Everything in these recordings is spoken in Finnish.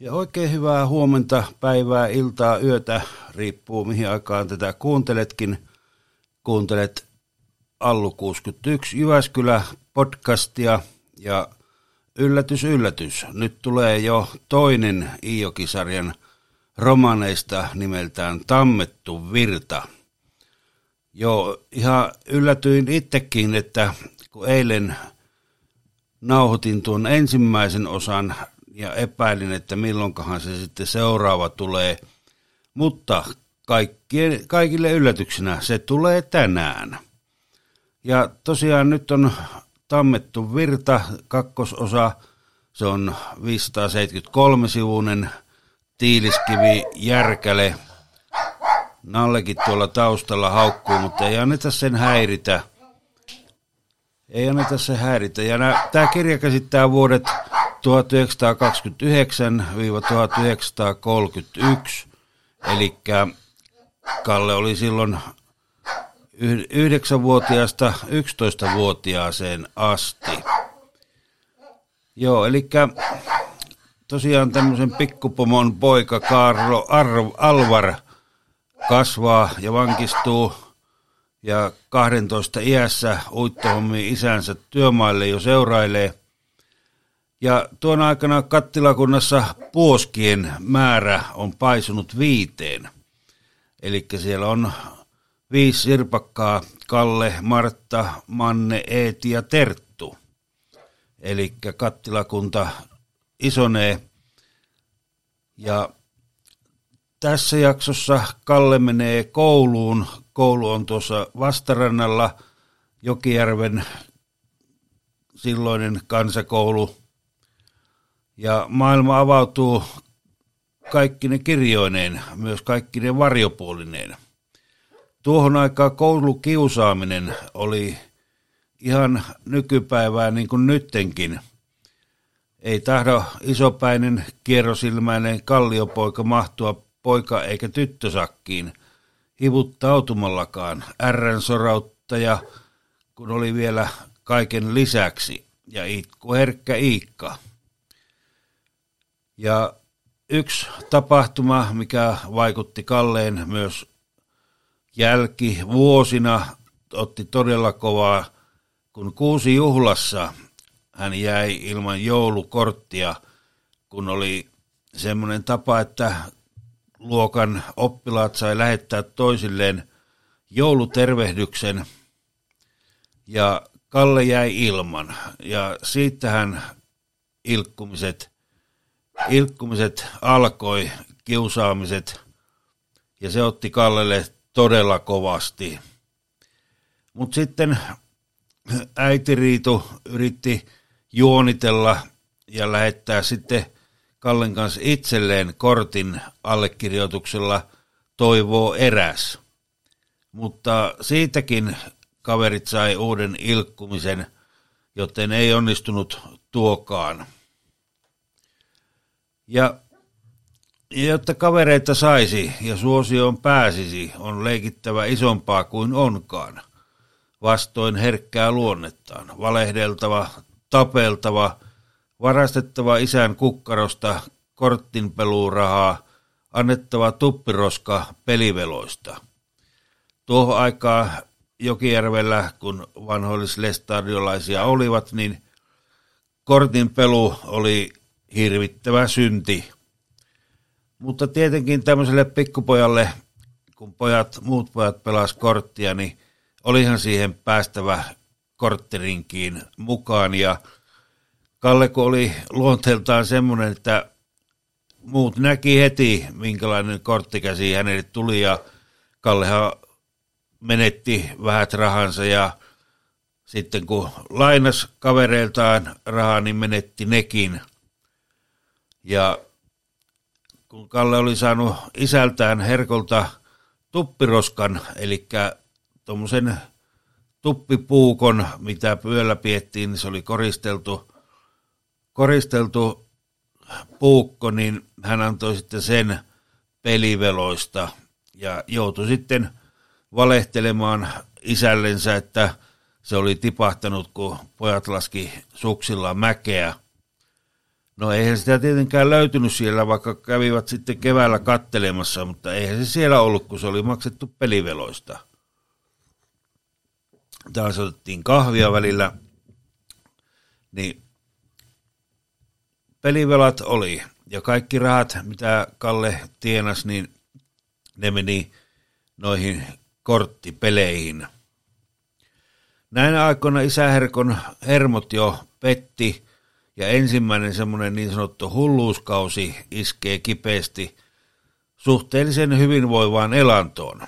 Ja oikein hyvää huomenta, päivää, iltaa, yötä, riippuu mihin aikaan tätä kuunteletkin. Kuuntelet Allu 61 Jyväskylä podcastia ja yllätys, yllätys. Nyt tulee jo toinen Iokisarjan romaneista nimeltään Tammettu virta. Joo, ihan yllätyin itsekin, että kun eilen nauhoitin tuon ensimmäisen osan ja epäilin, että milloinkahan se sitten seuraava tulee. Mutta kaikkien, kaikille yllätyksenä se tulee tänään. Ja tosiaan nyt on tammettu virta, kakkososa, se on 573-sivuinen tiiliskivi järkäle. Nallekin tuolla taustalla haukkuu, mutta ei anneta sen häiritä. Ei anneta se häiritä. Ja tämä kirja käsittää vuodet 1929-1931, eli Kalle oli silloin 9-vuotiaasta 11-vuotiaaseen asti. Joo, eli tosiaan tämmöisen pikkupomon poika Karlo Arv, Alvar kasvaa ja vankistuu ja 12 iässä uittohommi isänsä työmaille jo seurailee – ja tuon aikana kattilakunnassa puoskien määrä on paisunut viiteen. Eli siellä on viisi sirpakkaa, Kalle, Martta, Manne, Eeti ja Terttu. Eli kattilakunta isonee. Ja tässä jaksossa Kalle menee kouluun. Koulu on tuossa vastarannalla Jokijärven silloinen kansakoulu – ja maailma avautuu kaikki ne kirjoineen, myös kaikki ne varjopuolineen. Tuohon aikaan koulukiusaaminen oli ihan nykypäivää niin kuin nyttenkin. Ei tahdo isopäinen, kierrosilmäinen kalliopoika mahtua poika eikä tyttösakkiin hivuttautumallakaan. Ärrän sorauttaja, kun oli vielä kaiken lisäksi, ja itku herkkä Iikka. Ja yksi tapahtuma, mikä vaikutti Kalleen myös jälki vuosina, otti todella kovaa, kun kuusi juhlassa hän jäi ilman joulukorttia, kun oli semmoinen tapa, että luokan oppilaat sai lähettää toisilleen joulutervehdyksen ja Kalle jäi ilman. Ja siitähän ilkkumiset ilkkumiset alkoi, kiusaamiset, ja se otti Kallelle todella kovasti. Mutta sitten äiti Riitu yritti juonitella ja lähettää sitten Kallen kanssa itselleen kortin allekirjoituksella toivoo eräs. Mutta siitäkin kaverit sai uuden ilkkumisen, joten ei onnistunut tuokaan. Ja, ja jotta kavereita saisi ja suosioon pääsisi, on leikittävä isompaa kuin onkaan. Vastoin herkkää luonnettaan, valehdeltava, tapeltava, varastettava isän kukkarosta korttinpeluurahaa, annettava tuppiroska peliveloista. Tuohon aikaa Jokijärvellä, kun vanhoillislestadiolaisia olivat, niin kortinpelu oli hirvittävä synti. Mutta tietenkin tämmöiselle pikkupojalle, kun pojat, muut pojat pelas korttia, niin olihan siihen päästävä korttirinkiin mukaan. Ja Kalle, kun oli luonteeltaan semmoinen, että muut näki heti, minkälainen korttikäsi hänelle tuli, ja Kallehan menetti vähät rahansa, ja sitten kun lainas kavereiltaan rahaa, niin menetti nekin – ja kun Kalle oli saanut isältään Herkolta tuppiroskan, eli tuommoisen tuppipuukon, mitä pyöllä piettiin, niin se oli koristeltu, koristeltu puukko, niin hän antoi sitten sen peliveloista ja joutui sitten valehtelemaan isällensä, että se oli tipahtanut, kun pojat laski suksillaan mäkeä – No eihän sitä tietenkään löytynyt siellä, vaikka kävivät sitten keväällä kattelemassa, mutta eihän se siellä ollut, kun se oli maksettu peliveloista. Taas otettiin kahvia välillä, niin pelivelat oli. Ja kaikki rahat, mitä Kalle tienas, niin ne meni noihin korttipeleihin. Näinä aikoina isäherkon hermot jo petti ja ensimmäinen semmoinen niin sanottu hulluuskausi iskee kipeästi suhteellisen hyvinvoivaan elantoon.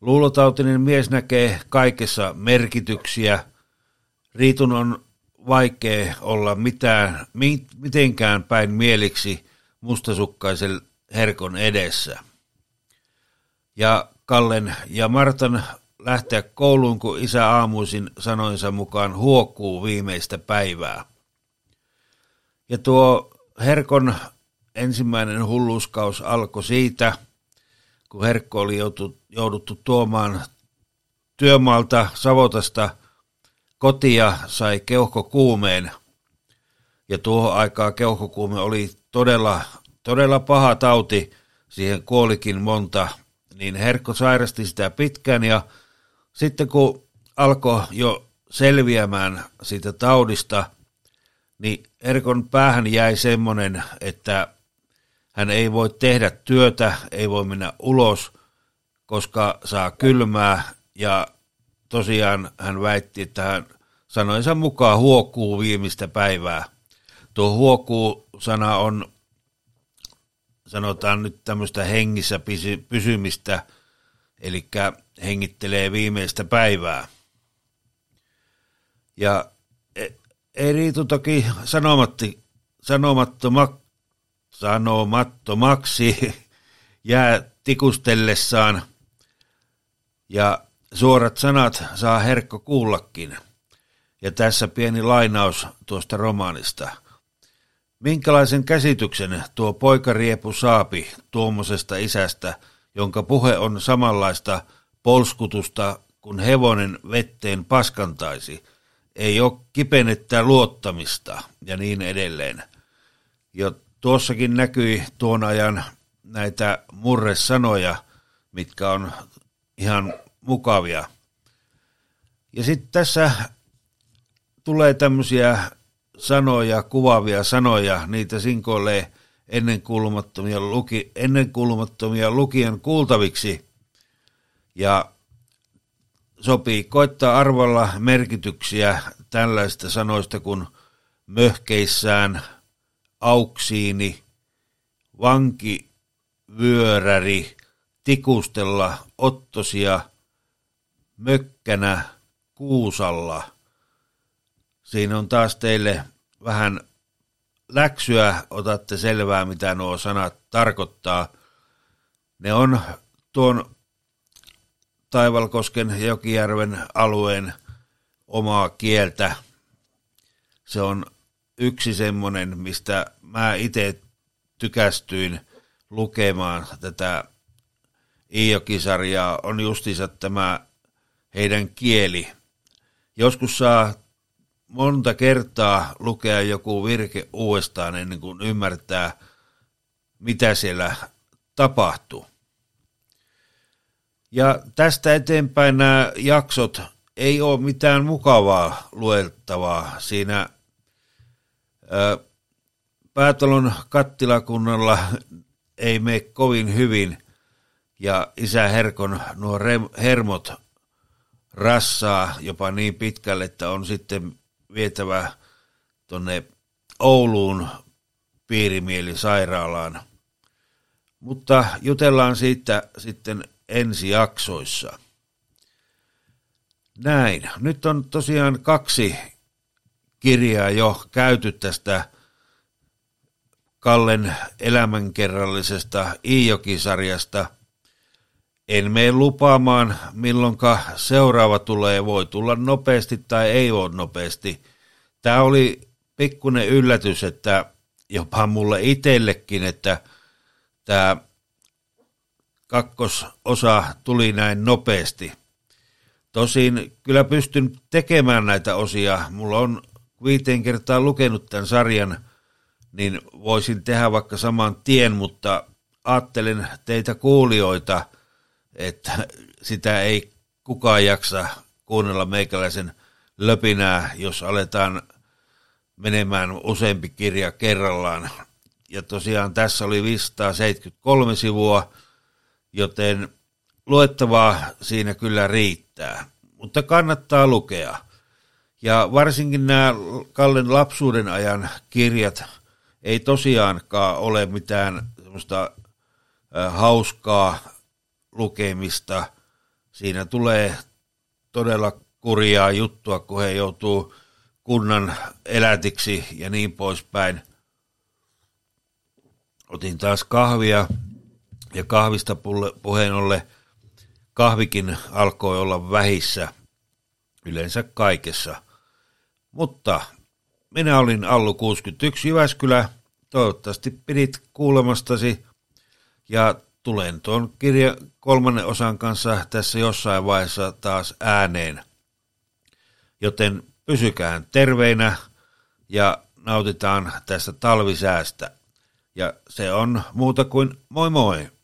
Luulotautinen mies näkee kaikessa merkityksiä. Riitun on vaikea olla mitään, mitenkään päin mieliksi mustasukkaisen herkon edessä. Ja Kallen ja Martan lähteä kouluun, kun isä aamuisin sanoinsa mukaan huokuu viimeistä päivää. Ja tuo Herkon ensimmäinen hulluuskaus alkoi siitä, kun Herkko oli jouduttu tuomaan työmaalta Savotasta kotia, sai keuhkokuumeen. Ja tuohon aikaan keuhkokuume oli todella, todella paha tauti, siihen kuolikin monta, niin Herkko sairasti sitä pitkään ja sitten kun alkoi jo selviämään siitä taudista, niin Erkon päähän jäi semmoinen, että hän ei voi tehdä työtä, ei voi mennä ulos, koska saa kylmää ja tosiaan hän väitti, että hän sanoinsa mukaan huokuu viimeistä päivää. Tuo huokuu-sana on, sanotaan nyt tämmöistä hengissä pysymistä, eli hengittelee viimeistä päivää. Ja ei riitu toki sanomatti, sanomattoma, sanomattomaksi jää tikustellessaan ja suorat sanat saa herkko kuullakin. Ja tässä pieni lainaus tuosta romaanista. Minkälaisen käsityksen tuo poikariepu saapi tuommoisesta isästä, jonka puhe on samanlaista polskutusta, kun hevonen vetteen paskantaisi. Ei ole kipenettä luottamista ja niin edelleen. Jo tuossakin näkyi tuon ajan näitä murresanoja, mitkä on ihan mukavia. Ja sitten tässä tulee tämmöisiä sanoja, kuvaavia sanoja, niitä sinkoilee ennenkuulumattomia, luki, ennenkuulumattomia lukijan kuultaviksi. Ja sopii koittaa arvalla merkityksiä tällaista sanoista kuin möhkeissään, auksiini, vanki, vyöräri, tikustella, ottosia, mökkänä, kuusalla. Siinä on taas teille vähän läksyä, otatte selvää, mitä nuo sanat tarkoittaa. Ne on tuon Taivalkosken ja Jokijärven alueen omaa kieltä. Se on yksi semmoinen, mistä mä itse tykästyin lukemaan tätä Iiokisarjaa, on justiinsa tämä heidän kieli. Joskus saa monta kertaa lukea joku virke uudestaan ennen kuin ymmärtää, mitä siellä tapahtuu. Ja tästä eteenpäin nämä jaksot ei ole mitään mukavaa luettavaa. Siinä ö, päätalon kattilakunnalla ei mene kovin hyvin ja isä Herkon nuo hermot rassaa jopa niin pitkälle, että on sitten vietävä tuonne Ouluun piirimielisairaalaan. Mutta jutellaan siitä sitten ensi jaksoissa. Näin. Nyt on tosiaan kaksi kirjaa jo käyty tästä Kallen elämänkerrallisesta Iijoki-sarjasta. En mene lupaamaan, milloinka seuraava tulee. Voi tulla nopeasti tai ei ole nopeasti. Tämä oli pikkuinen yllätys, että jopa mulle itsellekin, että tämä kakkososa tuli näin nopeasti. Tosin kyllä pystyn tekemään näitä osia. Mulla on viiteen kertaa lukenut tämän sarjan niin voisin tehdä vaikka saman tien, mutta ajattelen teitä kuulijoita, että sitä ei kukaan jaksa kuunnella meikäläisen löpinää, jos aletaan menemään useampi kirja kerrallaan. Ja tosiaan tässä oli 573 sivua, joten luettavaa siinä kyllä riittää, mutta kannattaa lukea. Ja varsinkin nämä Kallen lapsuuden ajan kirjat ei tosiaankaan ole mitään semmoista hauskaa lukemista. Siinä tulee todella kurjaa juttua, kun he joutuu kunnan elätiksi ja niin poispäin. Otin taas kahvia ja kahvista puheen olle kahvikin alkoi olla vähissä yleensä kaikessa. Mutta minä olin Allu 61 Jyväskylä. Toivottavasti pidit kuulemastasi ja tulen tuon kirja kolmannen osan kanssa tässä jossain vaiheessa taas ääneen. Joten pysykään terveinä ja nautitaan tästä talvisäästä. Ja se on muuta kuin moi moi!